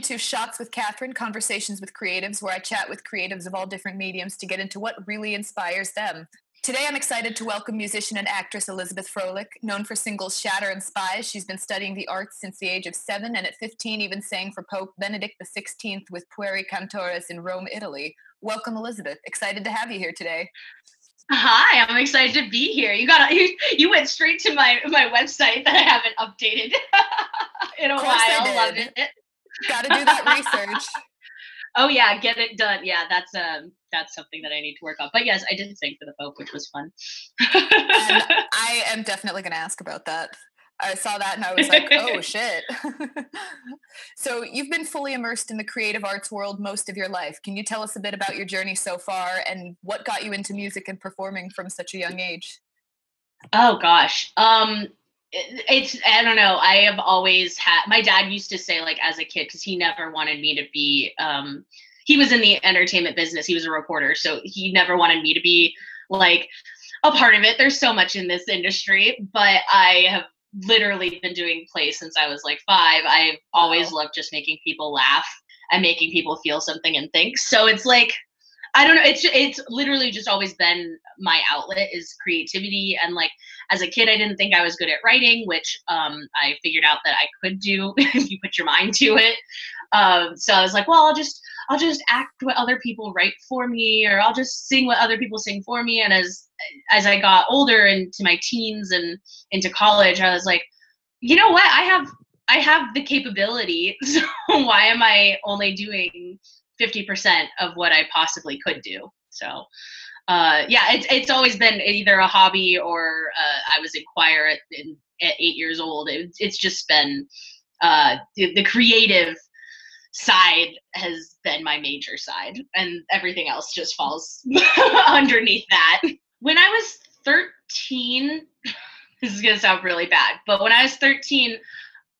welcome to Shots with Katherine, Conversations with Creatives, where I chat with creatives of all different mediums to get into what really inspires them. Today, I'm excited to welcome musician and actress Elizabeth Frohlich. Known for singles Shatter and Spies, she's been studying the arts since the age of seven, and at 15, even sang for Pope Benedict XVI with Pueri Cantores in Rome, Italy. Welcome, Elizabeth. Excited to have you here today. Hi, I'm excited to be here. You got you, you went straight to my my website that I haven't updated in a while. I Love it. Got to do that research. oh yeah, get it done. Yeah, that's um that's something that I need to work on. But yes, I did sing for the Pope, which was fun. I am definitely going to ask about that. I saw that and I was like, oh shit. so you've been fully immersed in the creative arts world most of your life. Can you tell us a bit about your journey so far and what got you into music and performing from such a young age? Oh gosh. Um it's I don't know. I have always had my dad used to say like as a kid cuz he never wanted me to be um he was in the entertainment business. He was a reporter, so he never wanted me to be like a part of it. There's so much in this industry, but I have literally been doing plays since I was like 5. I've always loved just making people laugh and making people feel something and think. So it's like I don't know. It's it's literally just always been my outlet is creativity and like as a kid I didn't think I was good at writing, which um, I figured out that I could do if you put your mind to it. Um, so I was like, well, I'll just I'll just act what other people write for me, or I'll just sing what other people sing for me. And as as I got older into my teens and into college, I was like, you know what? I have I have the capability. So why am I only doing 50% of what I possibly could do. So, uh, yeah, it's it's always been either a hobby or uh, I was in choir at, in, at eight years old. It, it's just been uh, the, the creative side has been my major side, and everything else just falls underneath that. When I was 13, this is gonna sound really bad, but when I was 13,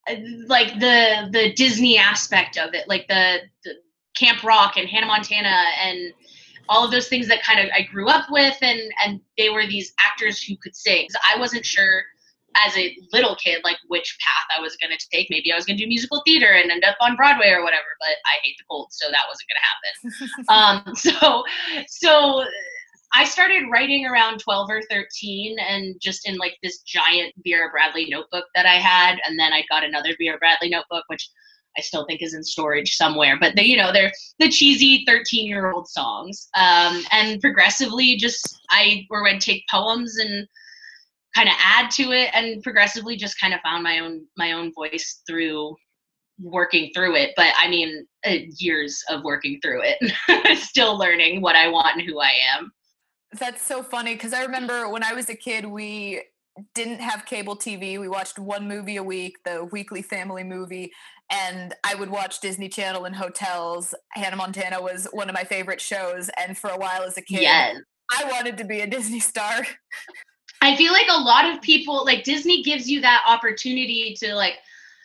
uh, like the the Disney aspect of it, like the, the Camp Rock and Hannah Montana and all of those things that kind of I grew up with and and they were these actors who could sing. I wasn't sure as a little kid like which path I was going to take. Maybe I was going to do musical theater and end up on Broadway or whatever, but I hate the cold, so that wasn't going to happen. um, so so I started writing around 12 or 13 and just in like this giant Vera Bradley notebook that I had and then I got another Vera Bradley notebook which I still think is in storage somewhere. But they, you know, they're the cheesy 13 year old songs. Um, and progressively just I or would take poems and kind of add to it and progressively just kind of found my own my own voice through working through it but i mean uh, years of working through it still learning what i want and who i am that's so funny because i remember when i was a kid we didn't have cable TV. We watched one movie a week, the weekly family movie, and I would watch Disney Channel in hotels. Hannah Montana was one of my favorite shows, and for a while as a kid, yes. I wanted to be a Disney star. I feel like a lot of people like Disney gives you that opportunity to like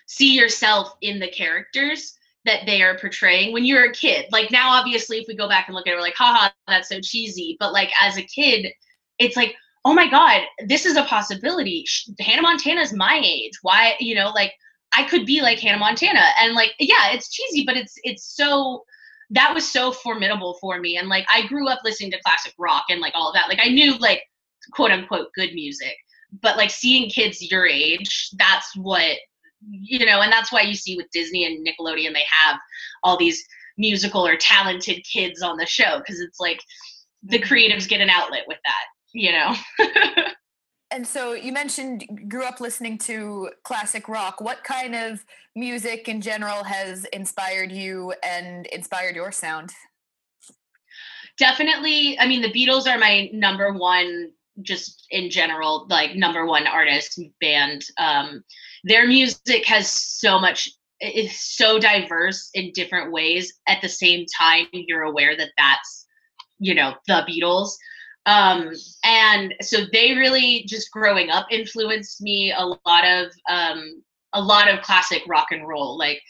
see yourself in the characters that they are portraying when you're a kid. Like now, obviously, if we go back and look at it, we're like, haha, that's so cheesy. But like as a kid, it's like, oh my God, this is a possibility. Hannah Montana is my age. Why, you know, like I could be like Hannah Montana. And like, yeah, it's cheesy, but it's it's so that was so formidable for me. And like I grew up listening to classic rock and like all of that. Like I knew like quote unquote good music. But like seeing kids your age, that's what you know, and that's why you see with Disney and Nickelodeon, they have all these musical or talented kids on the show because it's like the mm-hmm. creatives get an outlet with that you know. and so you mentioned grew up listening to classic rock. What kind of music in general has inspired you and inspired your sound? Definitely, I mean the Beatles are my number one just in general like number one artist band um their music has so much it's so diverse in different ways at the same time you're aware that that's you know the beatles um, and so they really just growing up influenced me a lot of um, a lot of classic rock and roll like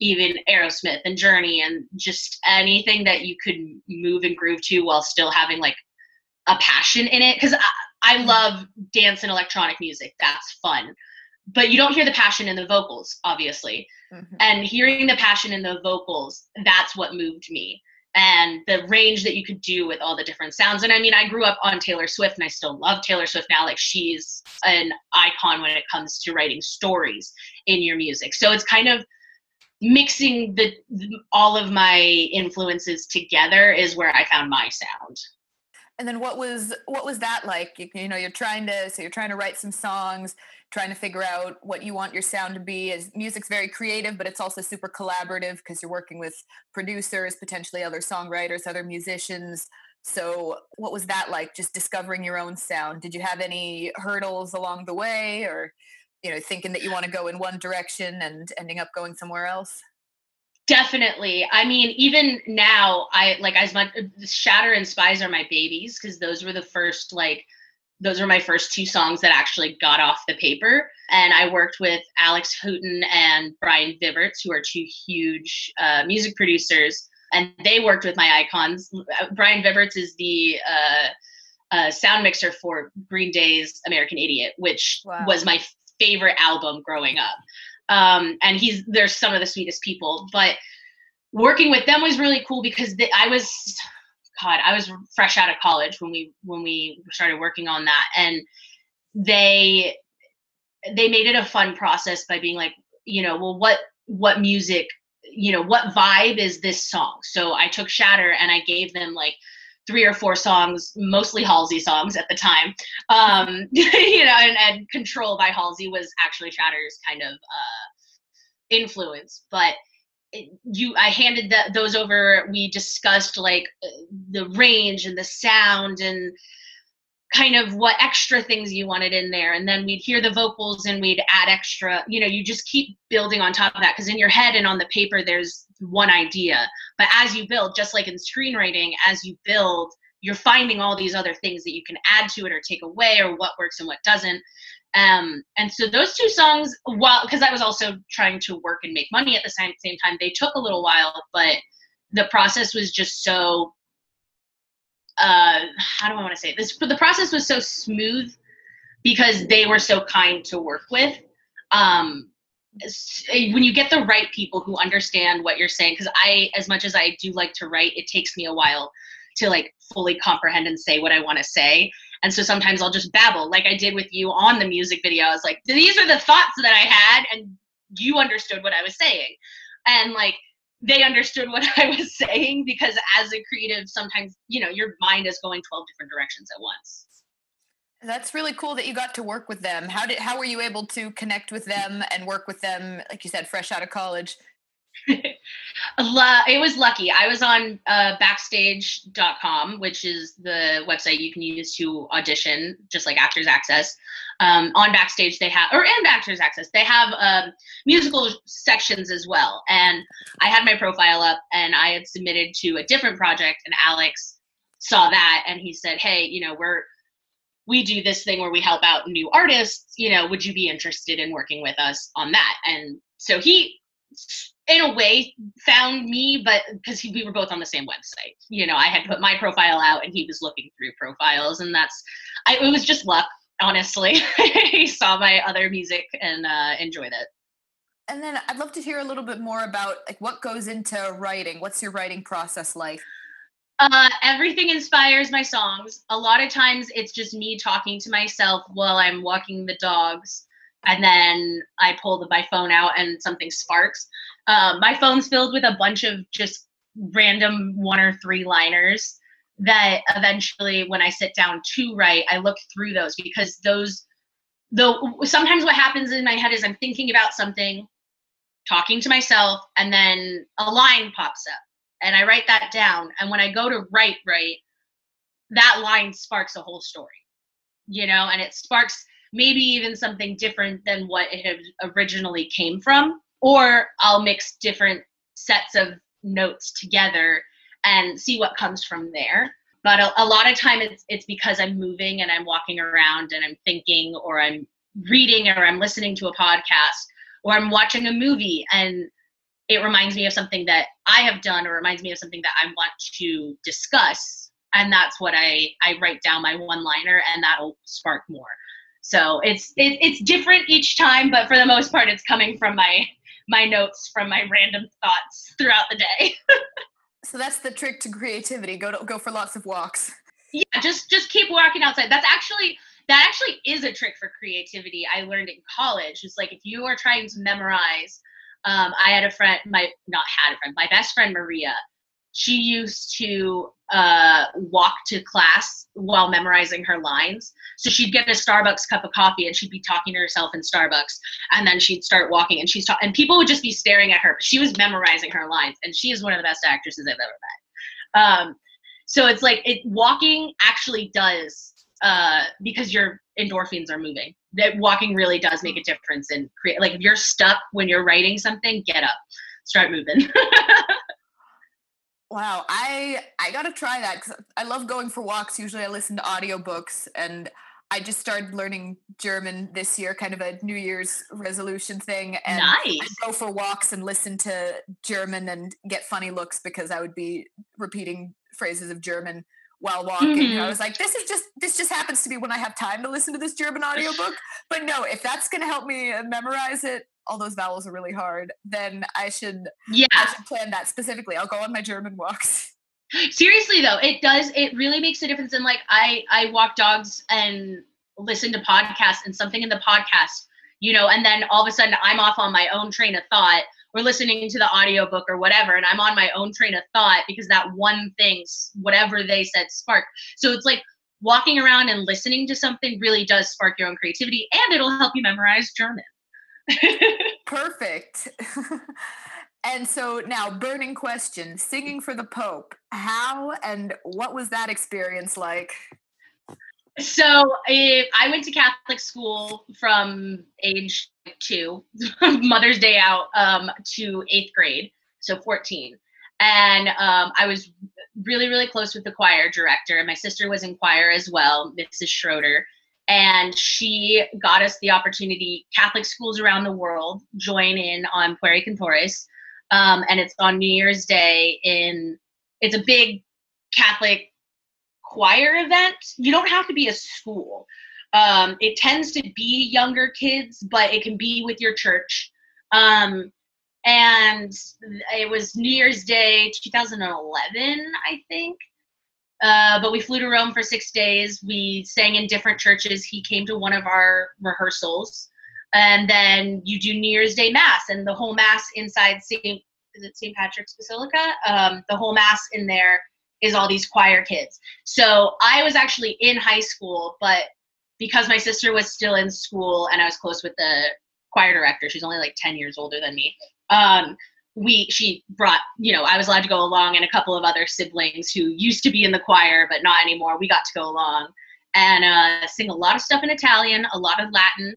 even aerosmith and journey and just anything that you could move and groove to while still having like a passion in it because I, I love dance and electronic music that's fun but you don't hear the passion in the vocals, obviously. Mm-hmm. And hearing the passion in the vocals, that's what moved me. And the range that you could do with all the different sounds. And I mean, I grew up on Taylor Swift and I still love Taylor Swift now. Like, she's an icon when it comes to writing stories in your music. So it's kind of mixing the all of my influences together is where I found my sound and then what was what was that like? You, you, know you're trying to so you're trying to write some songs trying to figure out what you want your sound to be as music's very creative but it's also super collaborative because you're working with producers potentially other songwriters other musicians. So what was that like just discovering your own sound? Did you have any hurdles along the way or you know thinking that you want to go in one direction and ending up going somewhere else Definitely. I mean, even now, I like as much Shatter and Spies are my babies because those were the first like those were my first two songs that actually got off the paper. And I worked with Alex Houghton and Brian Vibberts, who are two huge uh, music producers, and they worked with my icons. Uh, Brian Vibberts is the uh, uh, sound mixer for Green Day's American Idiot, which wow. was my favorite album growing up um, and he's there's some of the sweetest people but working with them was really cool because they, i was god i was fresh out of college when we when we started working on that. And they they made it a fun process by being like you know well what what music you know what vibe is this song? So i took shatter and i gave them like three or four songs, mostly Halsey songs at the time. Um, you know, and, and Control by Halsey was actually Shatter's kind of uh, influence. But it, you, I handed the, those over. We discussed like the range and the sound and kind of what extra things you wanted in there and then we'd hear the vocals and we'd add extra you know you just keep building on top of that because in your head and on the paper there's one idea but as you build just like in screenwriting as you build you're finding all these other things that you can add to it or take away or what works and what doesn't um, and so those two songs while because i was also trying to work and make money at the same, same time they took a little while but the process was just so uh, how do I want to say this? But the process was so smooth because they were so kind to work with. Um, when you get the right people who understand what you're saying, because I, as much as I do like to write, it takes me a while to like fully comprehend and say what I want to say. And so sometimes I'll just babble, like I did with you on the music video. I was like, these are the thoughts that I had, and you understood what I was saying. And like they understood what I was saying because as a creative, sometimes, you know, your mind is going 12 different directions at once. That's really cool that you got to work with them. How did how were you able to connect with them and work with them like you said fresh out of college? it was lucky. I was on uh, backstage.com, which is the website you can use to audition, just like Actors Access. Um, on Backstage, they have, or and Actors Access, they have um, musical sections as well. And I had my profile up and I had submitted to a different project, and Alex saw that and he said, Hey, you know, we're, we do this thing where we help out new artists, you know, would you be interested in working with us on that? And so he in a way found me but because we were both on the same website. You know i had put my profile out and he was looking through profiles and that's I, it was just luck honestly. He saw my other music and uh, enjoyed it. And then i'd love to hear a little bit more about like what goes into writing? What's your writing process like uh, everything inspires my songs a lot of times it's just me talking to myself while i'm walking the dogs and then I pull the, my phone out and something sparks. Uh, my phone's filled with a bunch of just random one or three liners that eventually, when I sit down to write, I look through those because those, though sometimes what happens in my head is I'm thinking about something, talking to myself, and then a line pops up, and I write that down. And when I go to write, write, that line sparks a whole story, you know, and it sparks maybe even something different than what it originally came from or i'll mix different sets of notes together and see what comes from there but a, a lot of time it's it's because i'm moving and i'm walking around and i'm thinking or i'm reading or i'm listening to a podcast or i'm watching a movie and it reminds me of something that i have done or reminds me of something that i want to discuss and that's what i i write down my one liner and that'll spark more So it's it, it's different each time, but for the most part, it's coming from my my notes from my random thoughts throughout the day. so that's the trick to creativity. Go to, go for lots of walks. Yeah, just just keep walking outside. That's actually that actually is a trick for creativity. I learned in college. It's like if you are trying to memorize. Um, I had a friend, my not had a friend, my best friend Maria she used to uh, walk to class while memorizing her lines. So she'd get a Starbucks cup of coffee and she'd be talking to herself in Starbucks, and then she'd start walking and she's talking, and people would just be staring at her. She was memorizing her lines, and she is one of the best actresses I've ever met. Um, so it's like it walking actually does uh, because your endorphins are moving. That walking really does make a difference in create. Like if you're stuck when you're writing something, get up, start moving. Wow, I I gotta try that because I love going for walks. Usually, I listen to audiobooks, and I just started learning German this year, kind of a New Year's resolution thing. And nice. I go for walks and listen to German and get funny looks because I would be repeating phrases of German while walking. Mm-hmm. I was like, this is just this just happens to be when I have time to listen to this German audiobook. But no, if that's gonna help me memorize it, all those vowels are really hard, then I should yeah I should plan that specifically. I'll go on my German walks. Seriously though, it does it really makes a difference in like I I walk dogs and listen to podcasts and something in the podcast, you know, and then all of a sudden I'm off on my own train of thought or listening to the audiobook or whatever and I'm on my own train of thought because that one thing whatever they said sparked. So it's like walking around and listening to something really does spark your own creativity and it'll help you memorize German. Perfect. and so now, burning question singing for the Pope. How and what was that experience like? So I went to Catholic school from age two, Mother's Day out, um, to eighth grade, so 14. And um, I was really, really close with the choir director. And my sister was in choir as well, Mrs. Schroeder and she got us the opportunity. Catholic schools around the world join in on Pueri Cantores, um, and it's on New Year's Day. In it's a big Catholic choir event. You don't have to be a school. Um, it tends to be younger kids, but it can be with your church. Um, and it was New Year's Day 2011, I think. Uh, but we flew to Rome for six days. We sang in different churches. He came to one of our rehearsals, and then you do New Year's Day mass, and the whole mass inside Saint is it Saint Patrick's Basilica? Um, the whole mass in there is all these choir kids. So I was actually in high school, but because my sister was still in school and I was close with the choir director, she's only like ten years older than me. Um, we she brought you know i was allowed to go along and a couple of other siblings who used to be in the choir but not anymore we got to go along and uh, sing a lot of stuff in italian a lot of latin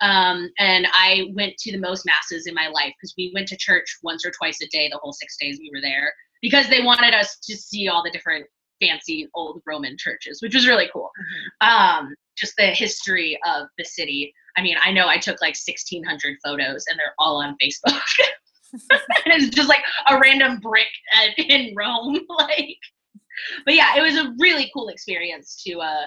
um, and i went to the most masses in my life because we went to church once or twice a day the whole six days we were there because they wanted us to see all the different fancy old roman churches which was really cool mm-hmm. um, just the history of the city i mean i know i took like 1600 photos and they're all on facebook it's just like a random brick at, in Rome. like, but yeah, it was a really cool experience to uh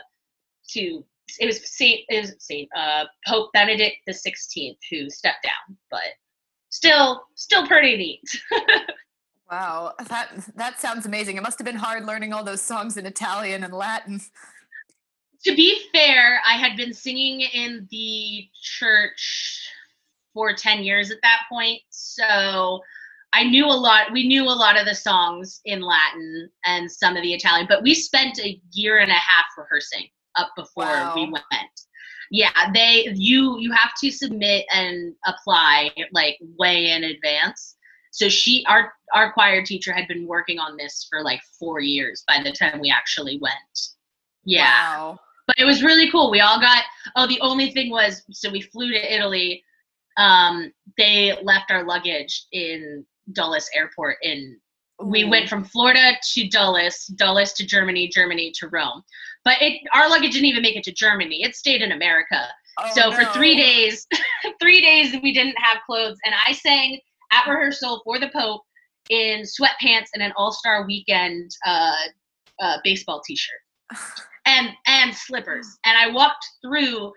to it was Saint it was Saint uh Pope Benedict the Sixteenth who stepped down, but still still pretty neat. Wow, that that sounds amazing. It must have been hard learning all those songs in Italian and Latin. To be fair, I had been singing in the church for 10 years at that point. So I knew a lot, we knew a lot of the songs in Latin and some of the Italian, but we spent a year and a half rehearsing up before wow. we went. Yeah, they you you have to submit and apply like way in advance. So she our our choir teacher had been working on this for like 4 years by the time we actually went. Yeah. Wow. But it was really cool. We all got oh the only thing was so we flew to Italy um, they left our luggage in Dulles Airport. In we went from Florida to Dulles, Dulles to Germany, Germany to Rome. But it our luggage didn't even make it to Germany. It stayed in America. Oh, so no. for three days, three days we didn't have clothes, and I sang at rehearsal for the Pope in sweatpants and an All Star Weekend uh, uh, baseball T-shirt, and and slippers. And I walked through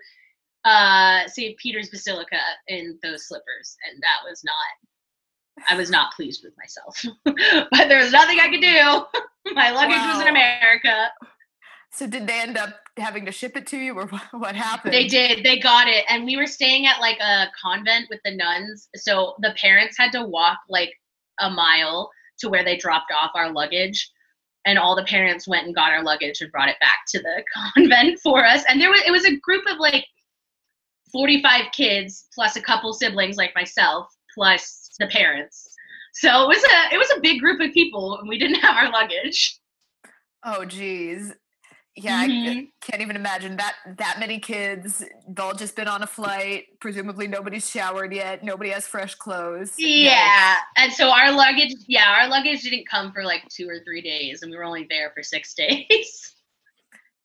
uh, St. Peter's Basilica in those slippers, and that was not. I was not pleased with myself, but there was nothing I could do. My luggage wow. was in America. So did they end up having to ship it to you, or what happened? They did. They got it, and we were staying at like a convent with the nuns. So the parents had to walk like a mile to where they dropped off our luggage and all the parents went and got our luggage and brought it back to the convent for us and there was it was a group of like 45 kids plus a couple siblings like myself plus the parents so it was a it was a big group of people and we didn't have our luggage oh geez yeah mm-hmm. i can't even imagine that that many kids they've all just been on a flight presumably nobody's showered yet nobody has fresh clothes. Yeah and so our luggage yeah our luggage didn't come for like two or three days and we were only there for six days.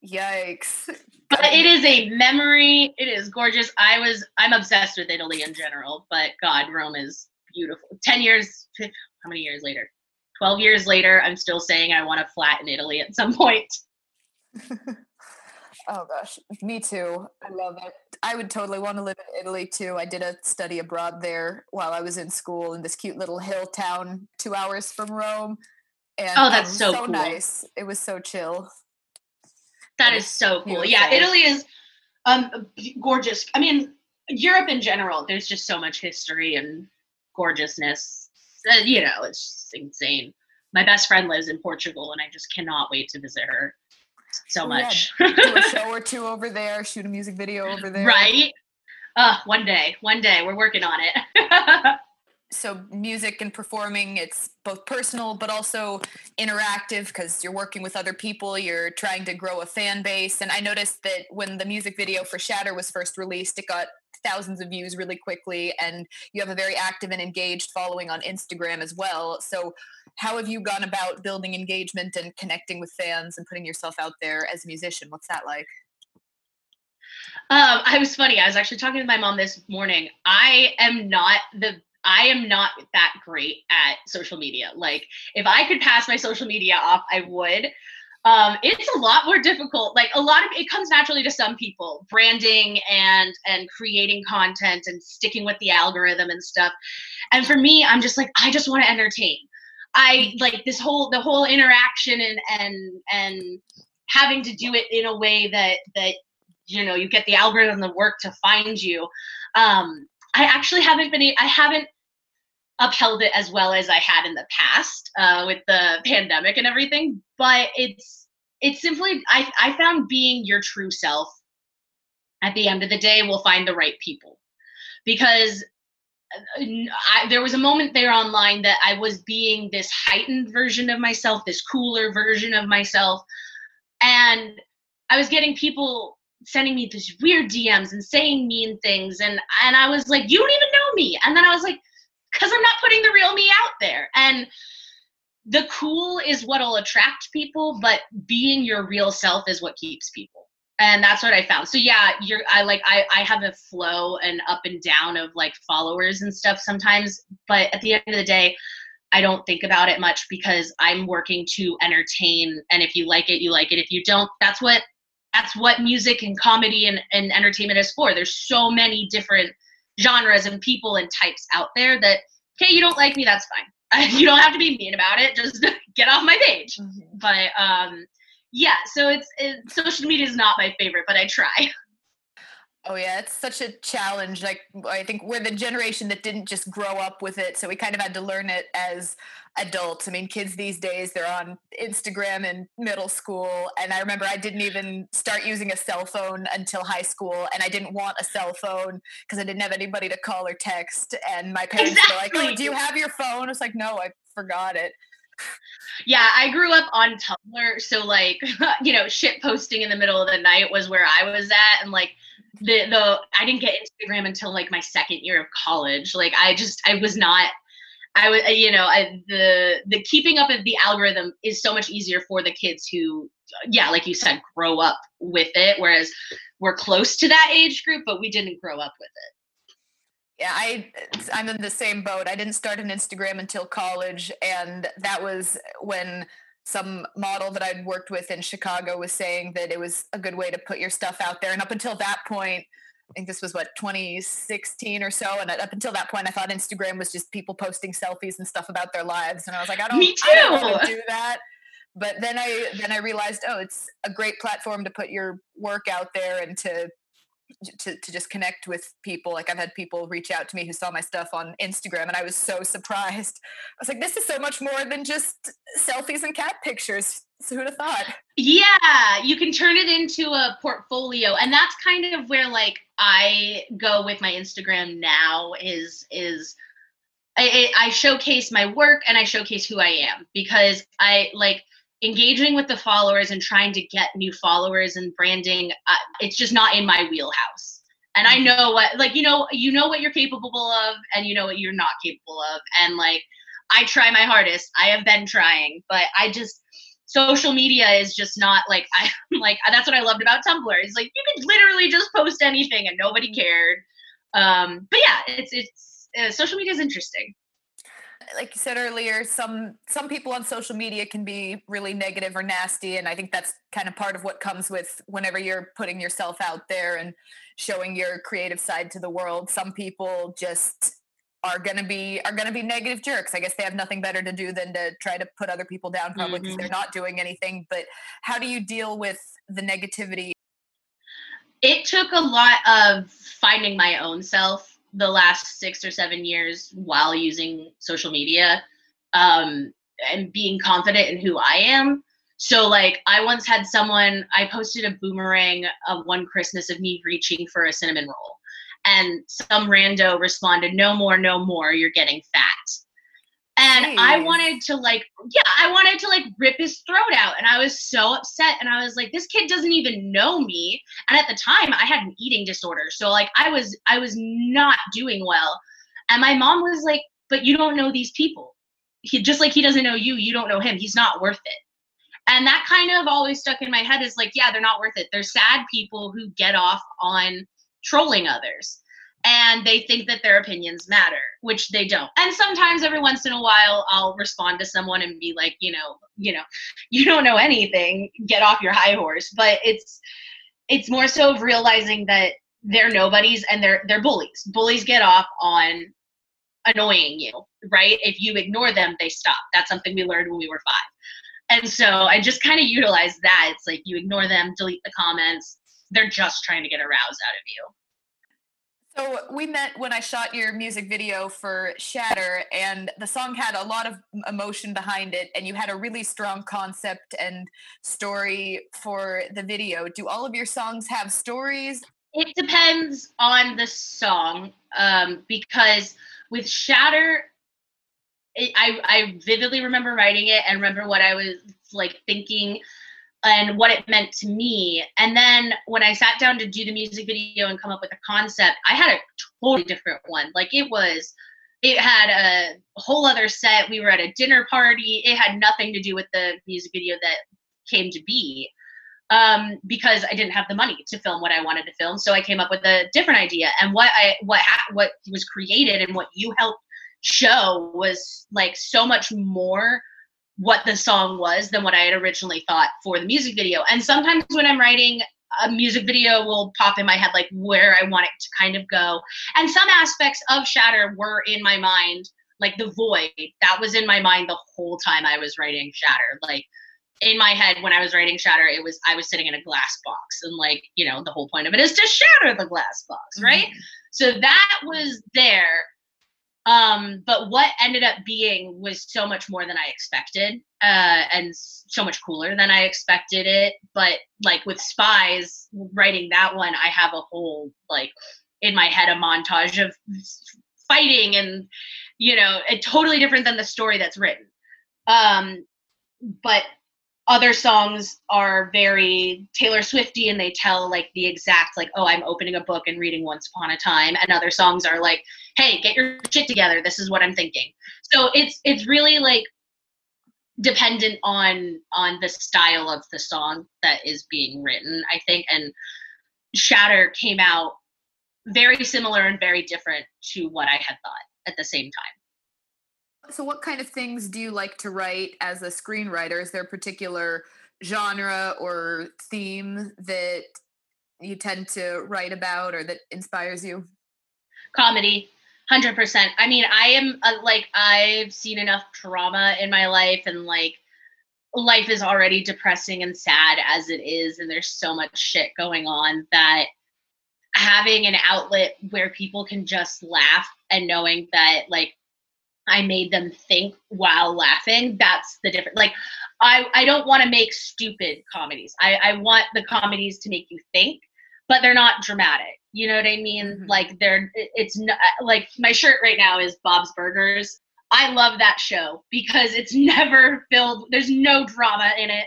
Yikes. But it is a memory it is gorgeous. I was i'm obsessed with italy in general but god rome is beautiful. 10 years how many years later? 12 years later i'm still saying i want a flat in italy at some point oh gosh, me too. I love it. I would totally want to live in Italy too. I did a study abroad there while I was in school in this cute little hill town, two hours from Rome. And oh, that's so, so cool. nice. It was so chill. That is so cool. Yeah, Italy is um gorgeous. I mean, Europe in general, there's just so much history and gorgeousness. Uh, you know, it's insane. My best friend lives in Portugal, and I just cannot wait to visit her so much. Yeah, do a show or two over there, shoot a music video over there. Right. Uh, one day, one day, we're working on it. so music and performing it's both personal but also interactive because you're working with other people you're trying to grow a fan base and i noticed that when the music video for shatter was first released it got thousands of views really quickly and you have a very active and engaged following on instagram as well so how have you gone about building engagement and connecting with fans and putting yourself out there as a musician what's that like um, I was funny. I was actually talking to my mom this morning. I am not the I am not that great at social media. Like, if I could pass my social media off, I would. Um, it's a lot more difficult. Like a lot of it comes naturally to some people, branding and and creating content and sticking with the algorithm and stuff. And for me, I'm just like, I just want to entertain. I like this whole the whole interaction and and and having to do it in a way that that you know you get the algorithm to work to find you. Um, I actually haven't been. I haven't upheld it as well as I had in the past uh, with the pandemic and everything. But it's it's simply I I found being your true self at the end of the day will find the right people because uh, I, there was a moment there online that I was being this heightened version of myself, this cooler version of myself, and I was getting people sending me these weird DMs and saying mean things and and I was like, you don't even know me. And then I was like, because I'm not putting the real me out there. And the cool is what'll attract people, but being your real self is what keeps people. And that's what I found. So yeah, you're I like I I have a flow and up and down of like followers and stuff sometimes, but at the end of the day, I don't think about it much because I'm working to entertain and if you like it, you like it. If you don't, that's what that's what music and comedy and, and entertainment is for. There's so many different genres and people and types out there that, okay, you don't like me, that's fine. you don't have to be mean about it. Just get off my page. Mm-hmm. But um, yeah, so it's it, social media is not my favorite, but I try. Oh yeah, it's such a challenge. Like I think we're the generation that didn't just grow up with it, so we kind of had to learn it as adults. I mean, kids these days they're on Instagram in middle school, and I remember I didn't even start using a cell phone until high school, and I didn't want a cell phone because I didn't have anybody to call or text. And my parents exactly. were like, "Oh, do you have your phone?" It's like, "No, I forgot it." Yeah, I grew up on Tumblr, so like, you know, shit posting in the middle of the night was where I was at, and like the the I didn't get Instagram until like my second year of college. Like I just I was not I was you know I, the the keeping up of the algorithm is so much easier for the kids who yeah like you said grow up with it whereas we're close to that age group but we didn't grow up with it. Yeah, I I'm in the same boat. I didn't start an Instagram until college and that was when some model that I'd worked with in Chicago was saying that it was a good way to put your stuff out there. And up until that point, I think this was what 2016 or so, and up until that point, I thought Instagram was just people posting selfies and stuff about their lives, and I was like, I don't, Me too. I don't do that. But then I then I realized, oh, it's a great platform to put your work out there and to to, to just connect with people. Like I've had people reach out to me who saw my stuff on Instagram and I was so surprised. I was like, this is so much more than just selfies and cat pictures. So who'd have thought? Yeah, you can turn it into a portfolio. And that's kind of where like I go with my Instagram now is is I, I showcase my work and I showcase who I am because I like engaging with the followers and trying to get new followers and branding uh, it's just not in my wheelhouse. And i mm-hmm. know what like you know you know what you're capable of and you know what you're not capable of. And like i try my hardest. I have been trying but i just social media is just not like i like that's what i loved about tumblr is like you could literally just post anything and nobody cared. Um but yeah it's it's uh, social media is interesting like you said earlier some some people on social media can be really negative or nasty and i think that's kind of part of what comes with whenever you're putting yourself out there and showing your creative side to the world. Some people just are going to be are going to be negative jerks. I guess they have nothing better to do than to try to put other people down probably because mm-hmm. they're not doing anything but how do you deal with the negativity? It took a lot of finding my own self the last six or seven years while using social media um, and being confident in who I am. So, like, I once had someone, I posted a boomerang of one Christmas of me reaching for a cinnamon roll. And some rando responded, No more, no more, you're getting fat. And Jeez. I wanted to like, yeah, I wanted to like rip his throat out. And I was so upset. And I was like, this kid doesn't even know me. And at the time I had an eating disorder. So like I was I was not doing well. And my mom was like, but you don't know these people. He just like he doesn't know you, you don't know him. He's not worth it. And that kind of always stuck in my head is like, yeah, they're not worth it. They're sad people who get off on trolling others and they think that their opinions matter, which they don't. And sometimes every once in a while I'll respond to someone and be like, you know, you know, you don't know anything, get off your high horse. But it's it's more so of realizing that they're nobodies and they're they're bullies. Bullies get off on annoying you, right? If you ignore them, they stop. That's something we learned when we were five. And so I just kind of utilize that. It's like you ignore them, delete the comments. They're just trying to get a rouse out of you. So we met when I shot your music video for Shatter, and the song had a lot of emotion behind it, and you had a really strong concept and story for the video. Do all of your songs have stories? It depends on the song, um, because with Shatter, it, I I vividly remember writing it and remember what I was like thinking and what it meant to me. And then when I sat down to do the music video and come up with a concept, I had a totally different one. Like it was, it had a whole other set. We were at a dinner party. It had nothing to do with the music video that came to be um, because I didn't have the money to film what I wanted to film. So I came up with a different idea. And what I what ha- what was created and what you helped show was like so much more what the song was than what I had originally thought for the music video. And sometimes when I'm writing a music video will pop in my head like where I want it to kind of go. And some aspects of Shatter were in my mind, like the void, that was in my mind the whole time I was writing Shatter. Like in my head when I was writing Shatter, it was I was sitting in a glass box and like, you know, the whole point of it is to shatter the glass box, right? Mm-hmm. So that was there um, but what ended up being was so much more than I expected, uh, and so much cooler than I expected it. But like with spies, writing that one, I have a whole like in my head a montage of fighting and you know, it totally different than the story that's written. Um, but other songs are very Taylor Swifty and they tell like the exact like oh I'm opening a book and reading Once Upon a Time and other songs are like hey get your shit together this is what I'm thinking. So it's it's really like dependent on on the style of the song that is being written I think and Shatter came out very similar and very different to what I had thought at the same time so, what kind of things do you like to write as a screenwriter? Is there a particular genre or theme that you tend to write about or that inspires you? Comedy, hundred percent. I mean, I am uh, like I've seen enough trauma in my life, and like life is already depressing and sad as it is, and there's so much shit going on that having an outlet where people can just laugh and knowing that like I made them think while laughing. That's the difference. Like, I, I don't want to make stupid comedies. I, I want the comedies to make you think, but they're not dramatic. You know what I mean? Mm-hmm. Like, they're, it's not, like my shirt right now is Bob's Burgers. I love that show because it's never filled, there's no drama in it,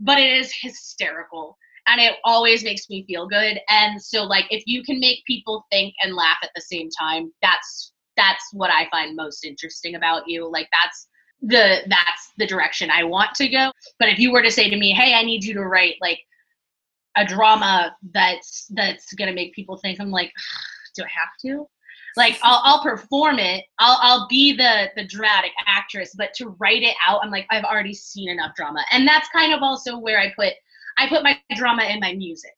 but it is hysterical and it always makes me feel good. And so, like, if you can make people think and laugh at the same time, that's that's what I find most interesting about you. Like, that's the that's the direction I want to go. But if you were to say to me, "Hey, I need you to write like a drama that's that's gonna make people think," I'm like, do I have to? Like, I'll I'll perform it. I'll I'll be the the dramatic actress, but to write it out, I'm like, I've already seen enough drama, and that's kind of also where I put I put my drama in my music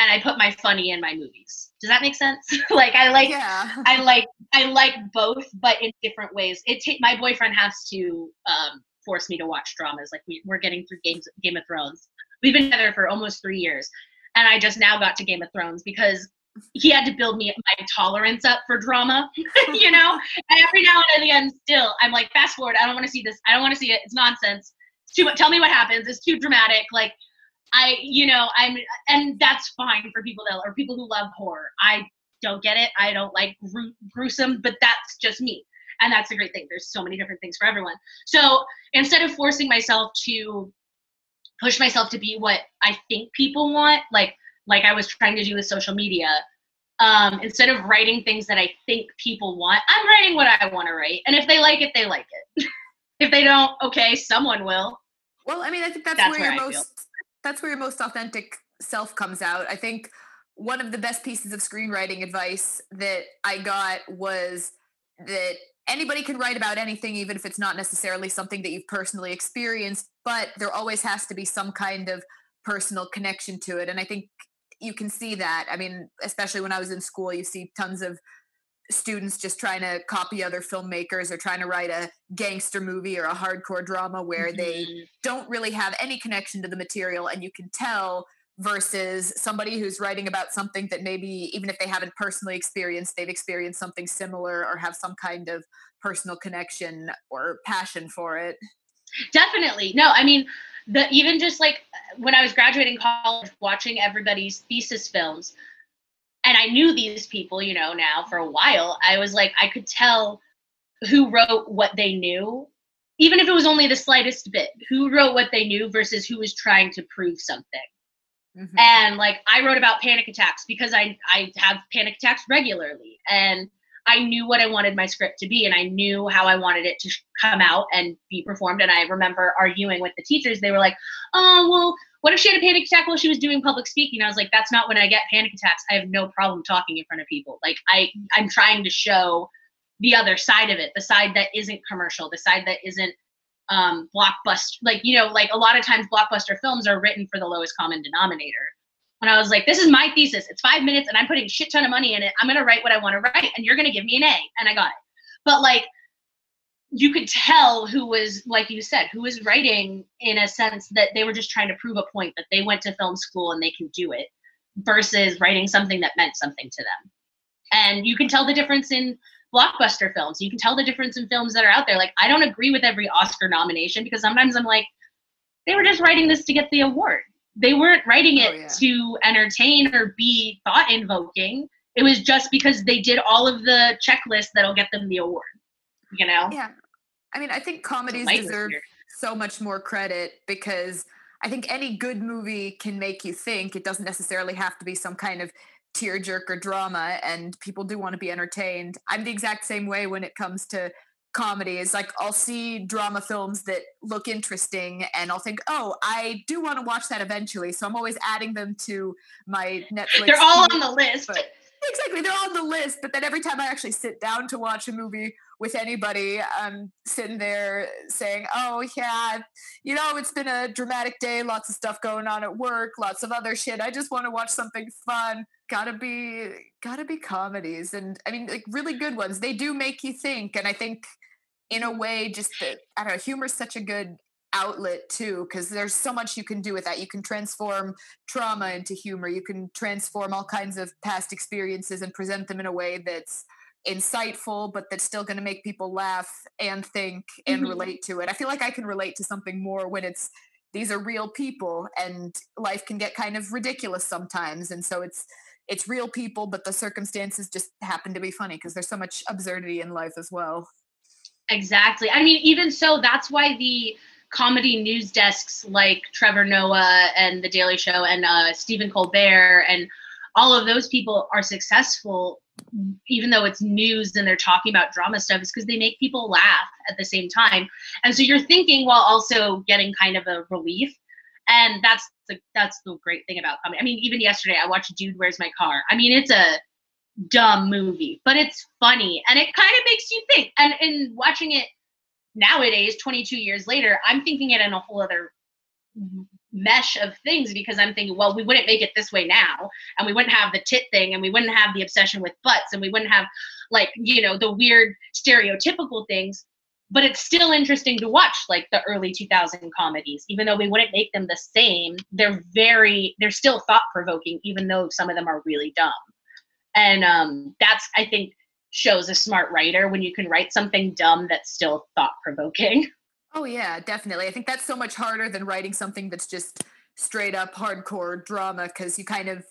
and I put my funny in my movies. Does that make sense? like I like yeah. I like I like both, but in different ways. It ta- my boyfriend has to um, force me to watch dramas. Like we, we're getting through Games Game of Thrones. We've been together for almost three years, and I just now got to Game of Thrones because he had to build me my tolerance up for drama, you know. and every now and again, still, I'm like, fast forward. I don't want to see this. I don't want to see it. It's nonsense. It's too. Tell me what happens. It's too dramatic. Like I, you know, I'm, and that's fine for people that, or people who love horror. I don't get it. I don't like gru- gruesome, but that's just me. And that's a great thing. There's so many different things for everyone. So instead of forcing myself to push myself to be what I think people want, like, like I was trying to do with social media, um, instead of writing things that I think people want, I'm writing what I want to write. And if they like it, they like it. if they don't, okay, someone will. Well, I mean, I think that's, that's where, where you're most that's where your most authentic self comes out. I think one of the best pieces of screenwriting advice that I got was that anybody can write about anything, even if it's not necessarily something that you've personally experienced, but there always has to be some kind of personal connection to it. And I think you can see that. I mean, especially when I was in school, you see tons of students just trying to copy other filmmakers or trying to write a gangster movie or a hardcore drama where mm-hmm. they don't really have any connection to the material and you can tell versus somebody who's writing about something that maybe even if they haven't personally experienced they've experienced something similar or have some kind of personal connection or passion for it definitely no i mean the even just like when i was graduating college watching everybody's thesis films and I knew these people, you know, now for a while. I was like, I could tell who wrote what they knew, even if it was only the slightest bit, who wrote what they knew versus who was trying to prove something. Mm-hmm. And like I wrote about panic attacks because I I have panic attacks regularly and I knew what I wanted my script to be and I knew how I wanted it to come out and be performed and I remember arguing with the teachers they were like, "Oh, well, what if she had a panic attack while she was doing public speaking? I was like, that's not when I get panic attacks. I have no problem talking in front of people. Like I, I'm trying to show the other side of it, the side that isn't commercial, the side that isn't um, blockbuster. Like you know, like a lot of times blockbuster films are written for the lowest common denominator. And I was like, this is my thesis. It's five minutes, and I'm putting shit ton of money in it. I'm gonna write what I want to write, and you're gonna give me an A, and I got it. But like you could tell who was like you said who was writing in a sense that they were just trying to prove a point that they went to film school and they can do it versus writing something that meant something to them and you can tell the difference in blockbuster films you can tell the difference in films that are out there like i don't agree with every oscar nomination because sometimes i'm like they were just writing this to get the award they weren't writing oh, it oh, yeah. to entertain or be thought invoking it was just because they did all of the checklists that'll get them the award you know? Yeah. I mean, I think comedies deserve so much more credit because I think any good movie can make you think. It doesn't necessarily have to be some kind of tearjerker drama, and people do want to be entertained. I'm the exact same way when it comes to comedies. Like I'll see drama films that look interesting and I'll think, oh, I do want to watch that eventually. So I'm always adding them to my Netflix. They're all on the list. But exactly. They're on the list, but then every time I actually sit down to watch a movie with anybody, I'm sitting there saying, "Oh yeah, you know, it's been a dramatic day. Lots of stuff going on at work. Lots of other shit. I just want to watch something fun. Gotta be, gotta be comedies, and I mean, like really good ones. They do make you think, and I think." In a way, just that I don't know, humor is such a good outlet too because there's so much you can do with that. You can transform trauma into humor. You can transform all kinds of past experiences and present them in a way that's insightful but that's still going to make people laugh and think and mm-hmm. relate to it. I feel like i can relate to something more when it's these are real people and life can get kind of ridiculous sometimes and so it's it's real people but the circumstances just happen to be funny because there's so much absurdity in life as well. Exactly. I mean even so that's why the comedy news desks like Trevor Noah and The Daily Show and uh, Stephen Colbert and all of those people are successful, even though it's news and they're talking about drama stuff, is because they make people laugh at the same time. And so you're thinking while also getting kind of a relief. And that's the that's the great thing about comedy. I mean, even yesterday I watched Dude, Where's My Car? I mean, it's a dumb movie, but it's funny and it kind of makes you think. And in watching it nowadays 22 years later i'm thinking it in a whole other mesh of things because i'm thinking well we wouldn't make it this way now and we wouldn't have the tit thing and we wouldn't have the obsession with butts and we wouldn't have like you know the weird stereotypical things. But it's still interesting to watch like the early 2000 comedies even though we wouldn't make them the same they're very they're still thought provoking even though some of them are really dumb. And um that's i think shows a smart writer when you can write something dumb that's still thought provoking. Oh yeah, definitely. I think that's so much harder than writing something that's just straight up hardcore drama because you kind of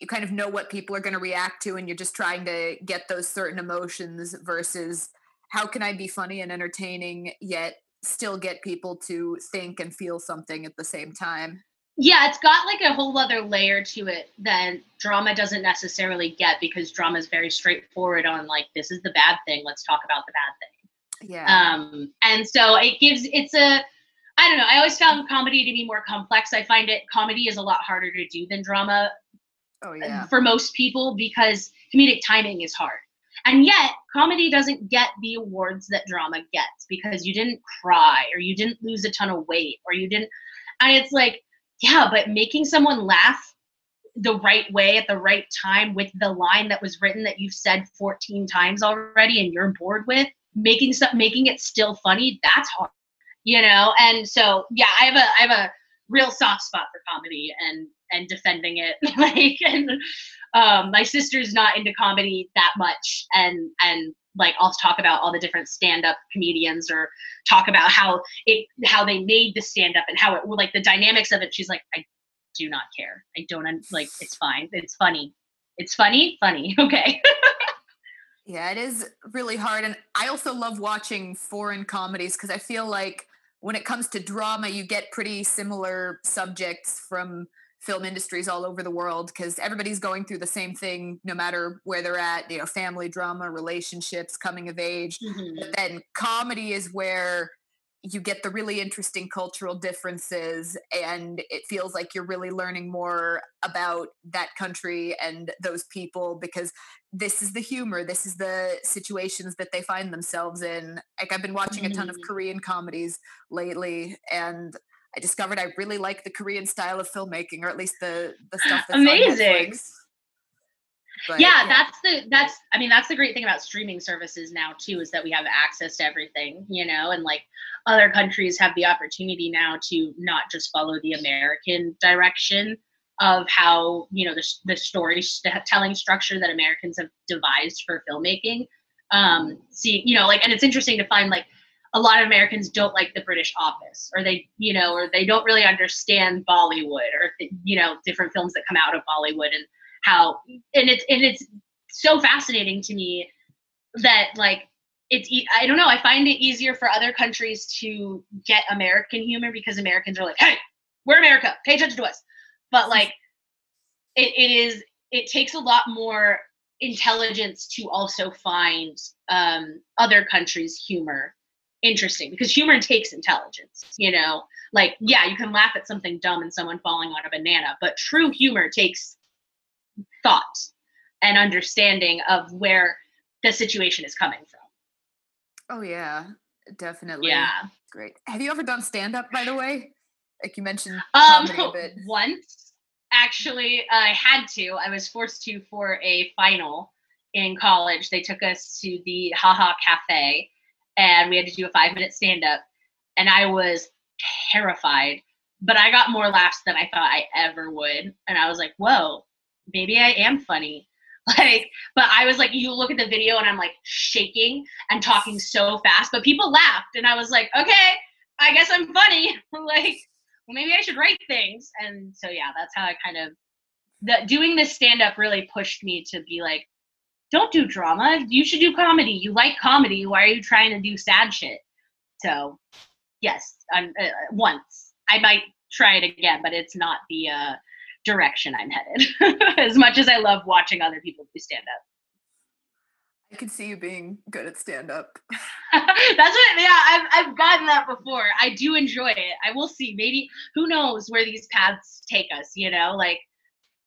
you kind of know what people are going to react to and you're just trying to get those certain emotions versus how can I be funny and entertaining yet still get people to think and feel something at the same time yeah it's got like a whole other layer to it that drama doesn't necessarily get because drama is very straightforward on like this is the bad thing let's talk about the bad thing. Yeah. Um and so it gives it's a i don't know i always found comedy to be more complex. I find it comedy is a lot harder to do than drama oh yeah. for most people because comedic timing is hard. And yet comedy doesn't get the awards that drama gets because you didn't cry or you didn't lose a ton of weight or you didn't and it's like yeah, but making someone laugh the right way at the right time with the line that was written that you've said 14 times already and you're bored with, making stuff making it still funny, that's hard. You know? And so yeah, I have a I have a real soft spot for comedy and and defending it. like and um my sister's not into comedy that much and and like I'll talk about all the different stand-up comedians or talk about how it how they made the stand-up and how it like the dynamics of it. She's like, I do not care. I don't like it's fine. It's funny. It's funny, funny. Okay. yeah, it is really hard. And I also love watching foreign comedies because I feel like when it comes to drama, you get pretty similar subjects from film industries all over the world because everybody's going through the same thing no matter where they're at you know family drama relationships coming of age mm-hmm. but then comedy is where you get the really interesting cultural differences and it feels like you're really learning more about that country and those people because this is the humor this is the situations that they find themselves in like i've been watching a ton of mm-hmm. korean comedies lately and I discovered I really like the Korean style of filmmaking, or at least the the stuff that's amazing. But, yeah, yeah, that's the that's I mean that's the great thing about streaming services now too is that we have access to everything, you know, and like other countries have the opportunity now to not just follow the American direction of how you know the the storytelling structure that Americans have devised for filmmaking. Um, see, you know, like, and it's interesting to find like a lot of Americans don't like the British Office, or they, you know, or they don't really understand Bollywood, or you know, different films that come out of Bollywood, and how, and it's and it's so fascinating to me that like it's I don't know, I find it easier for other countries to get American humor because Americans are like, hey, we're America, pay attention to us, but like, it, it is it takes a lot more intelligence to also find um, other countries' humor interesting because humor takes intelligence, you know? Like, yeah, you can laugh at something dumb and someone falling on a banana, but true humor takes thought. and understanding of where the situation is coming from. Oh yeah, definitely. Yeah. Great. Have you ever done stand up by the way? Like you mentioned Um once actually I had to. I was forced to for a final in college. They took us to the Haha Cafe and we had to do a 5-minute stand up and I was terrified, but I got more laughs than I thought I ever would. And I was like, "Whoa, maybe I am funny." Like, but I was like, you look at the video and I'm like shaking and talking so fast, but people laughed and I was like, okay, I guess I'm funny. like, well, maybe I should write things. And so, yeah, that's how I kind of, the, doing this stand up really pushed me to be like, don't do drama. You should do comedy. You like comedy. Why are you trying to do sad shit? So, yes, I'm uh, once. I might try it again, but it's not the uh, direction I'm headed. as much as I love watching other people do stand up. I could see you being good at stand up. That's what, yeah, I've, I've gotten that before. I do enjoy it. I will see. Maybe, who knows where these paths take us, you know? Like,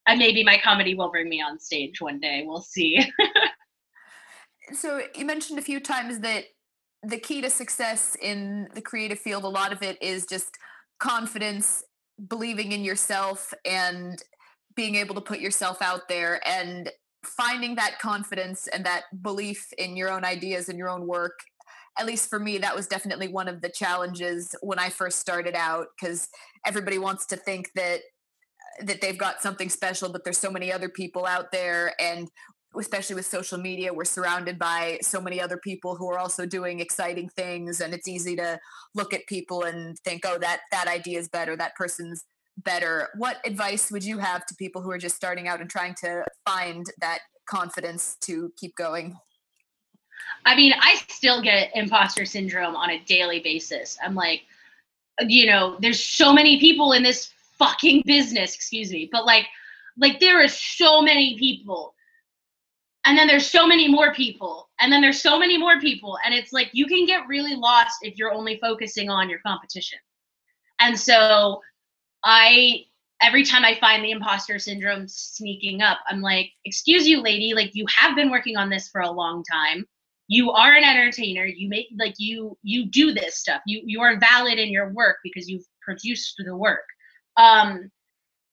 uh, maybe my comedy will bring me on stage one day. We'll see. So you mentioned a few times that the key to success in the creative field, a lot of it is just confidence, believing in yourself, and being able to put yourself out there and finding that confidence and that belief in your own ideas and your own work. At least for me, that was definitely one of the challenges when I first started out because everybody wants to think that that they've got something special but there's so many other people out there and especially with social media we're surrounded by so many other people who are also doing exciting things and it's easy to look at people and think oh that that idea is better that person's better what advice would you have to people who are just starting out and trying to find that confidence to keep going I mean, I still get imposter syndrome on a daily basis. I'm like, you know, there's so many people in this fucking business, excuse me, but like, like there are so many people. And then there's so many more people. And then there's so many more people. And it's like you can get really lost if you're only focusing on your competition. And so I every time I find the imposter syndrome sneaking up, I'm like, excuse you, lady, like you have been working on this for a long time you are an entertainer you make like you you do this stuff you you are valid in your work because you've produced the work um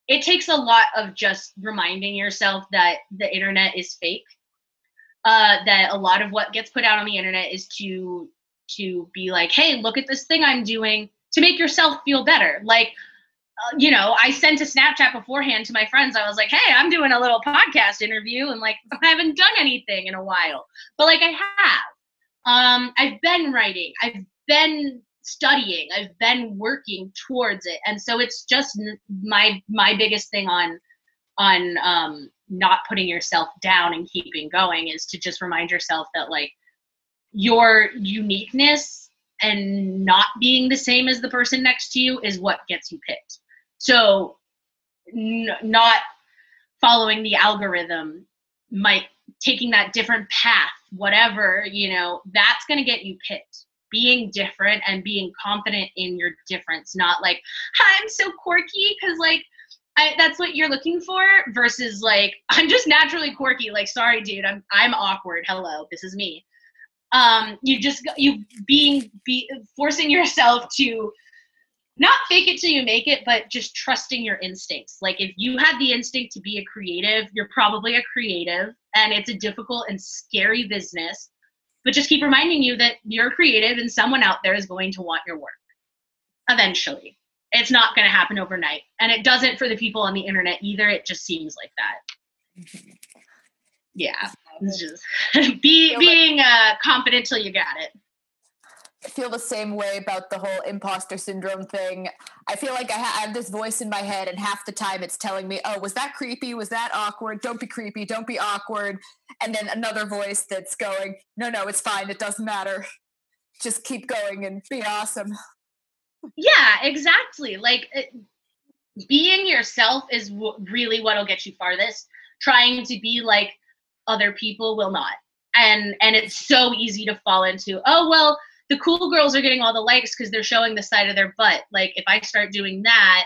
it takes a lot of just reminding yourself that the internet is fake uh that a lot of what gets put out on the internet is to to be like hey look at this thing i'm doing to make yourself feel better like uh, you know, I sent a Snapchat beforehand to my friends. I was like, "Hey, I'm doing a little podcast interview, and like, I haven't done anything in a while, but like, I have. Um, I've been writing. I've been studying. I've been working towards it, and so it's just my my biggest thing on on um, not putting yourself down and keeping going is to just remind yourself that like your uniqueness and not being the same as the person next to you is what gets you picked. So, n- not following the algorithm might taking that different path, whatever, you know, that's going to get you picked. Being different and being confident in your difference, not like, I'm so quirky because, like, I, that's what you're looking for versus like I'm just naturally quirky. Like, sorry, dude, I'm I'm awkward. Hello, this is me. Um, you just you being be forcing yourself to not fake it till you make it, but just trusting your instincts. Like if you had the instinct to be a creative, you're probably a creative, and it's a difficult and scary business. But just keep reminding you that you're creative and someone out there is going to want your work eventually. It's not going to happen overnight. And it doesn't for the people on the internet either. It just seems like that. Yeah. It's just be, being uh, confident till you got it feel the same way about the whole imposter syndrome thing. I feel like I, ha- I, have this voice in my head, and half the time it's telling me, "Oh, was that creepy? Was that awkward? Don't be creepy. Don't be awkward." And then another voice that's going, "No, no, it's fine. It doesn't matter. Just keep going and be awesome." Yeah, exactly. Like it, being yourself is w- really what'll get you farthest. Trying to be like other people will not. And and it's so easy to fall into, "Oh, well, the cool girls are getting all the likes because they're showing the side of their butt. Like if I start doing that,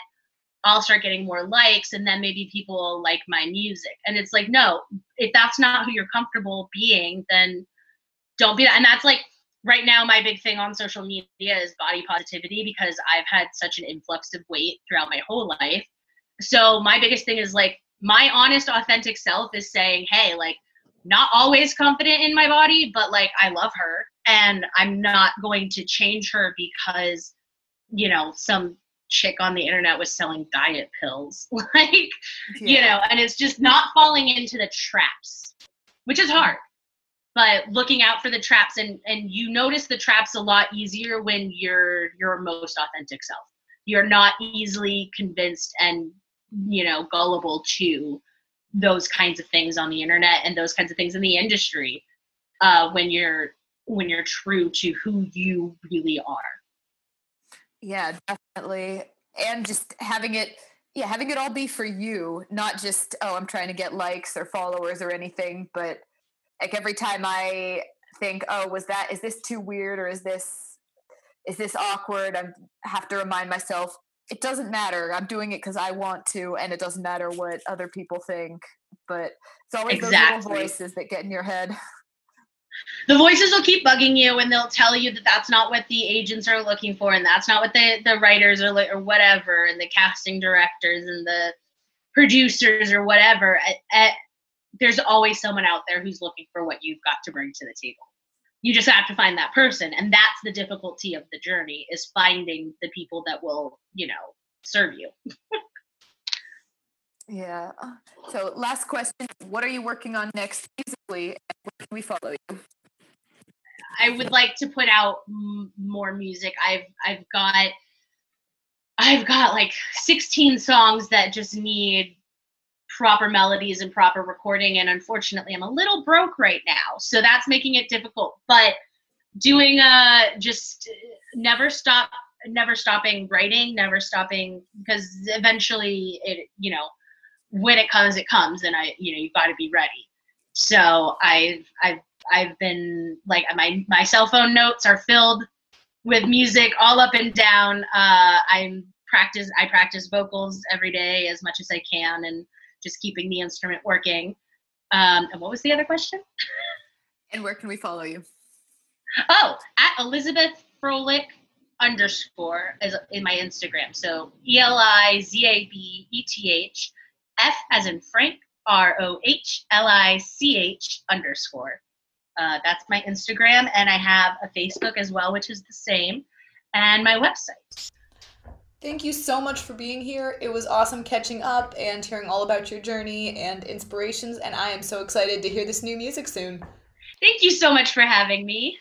I'll start getting more likes and then maybe people will like my music. And it's like, no, if that's not who you're comfortable being, then don't be that. And that's like right now my big thing on social media is body positivity because I've had such an influx of weight throughout my whole life. So my biggest thing is like my honest authentic self is saying, "Hey, like not always confident in my body, but like I love her and I'm not going to change her because you know, some chick on the internet was selling diet pills. like, yeah. you know, and it's just not falling into the traps, which is hard but looking out for the traps and and you notice the traps a lot easier when you're your most authentic self you're not easily convinced and you know gullible to those kinds of things on the internet and those kinds of things in the industry uh, when you're when you're true to who you really are yeah definitely and just having it yeah having it all be for you not just oh i'm trying to get likes or followers or anything but like every time I think, oh, was that is this too weird or is this is this awkward? I have to remind myself it doesn't matter. I'm doing it because I want to, and it doesn't matter what other people think. But it's always exactly. those little voices that get in your head. The voices will keep bugging you, and they'll tell you that that's not what the agents are looking for, and that's not what the the writers are or whatever, and the casting directors and the producers or whatever. At, at, there's always someone out there who's looking for what you've got to bring to the table. You just have to find that person and that's the difficulty of the journey is finding the people that will you know serve you. Yeah. So last question. What are you working on next can we follow you. I would like to put out m- more music. I've i've got i've got like 16 songs that just need proper melodies and proper recording and unfortunately i'm a little broke right now so that's making it difficult. But doing a just uh, never stop never stopping writing never stopping because eventually it you know when it comes it comes and i you know you've got to be ready so i've i've i've been like my my cell phone notes are filled with music all up and down uh i'm practice i practice vocals every day as much as i can and just keeping the instrument working. Um, and what was the other question? and where can we follow you? Oh, at Elizabeth Frohlich underscore is in my Instagram. So E L I Z A B E T H F as in Frank R O H L I C H underscore. Uh, that's my Instagram, and I have a Facebook as well, which is the same, and my website. Thank you so much for being here. It was awesome catching up and hearing all about your journey and inspirations, and I am so excited to hear this new music soon. Thank you so much for having me.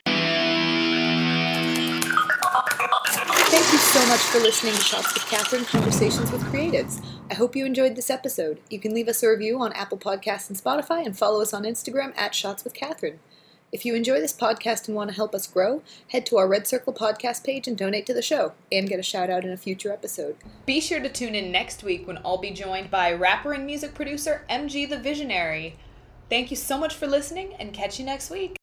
So much for listening to Shots with Katherine Conversations with Creatives. I hope you enjoyed this episode. You can leave us a review on Apple Podcasts and Spotify and follow us on Instagram at Shots with Katherine. If you enjoy this podcast and want to help us grow, head to our Red Circle podcast page and donate to the show and get a shout out in a future episode. Be sure to tune in next week when I'll be joined by rapper and music producer MG the Visionary. Thank you so much for listening and catch you next week.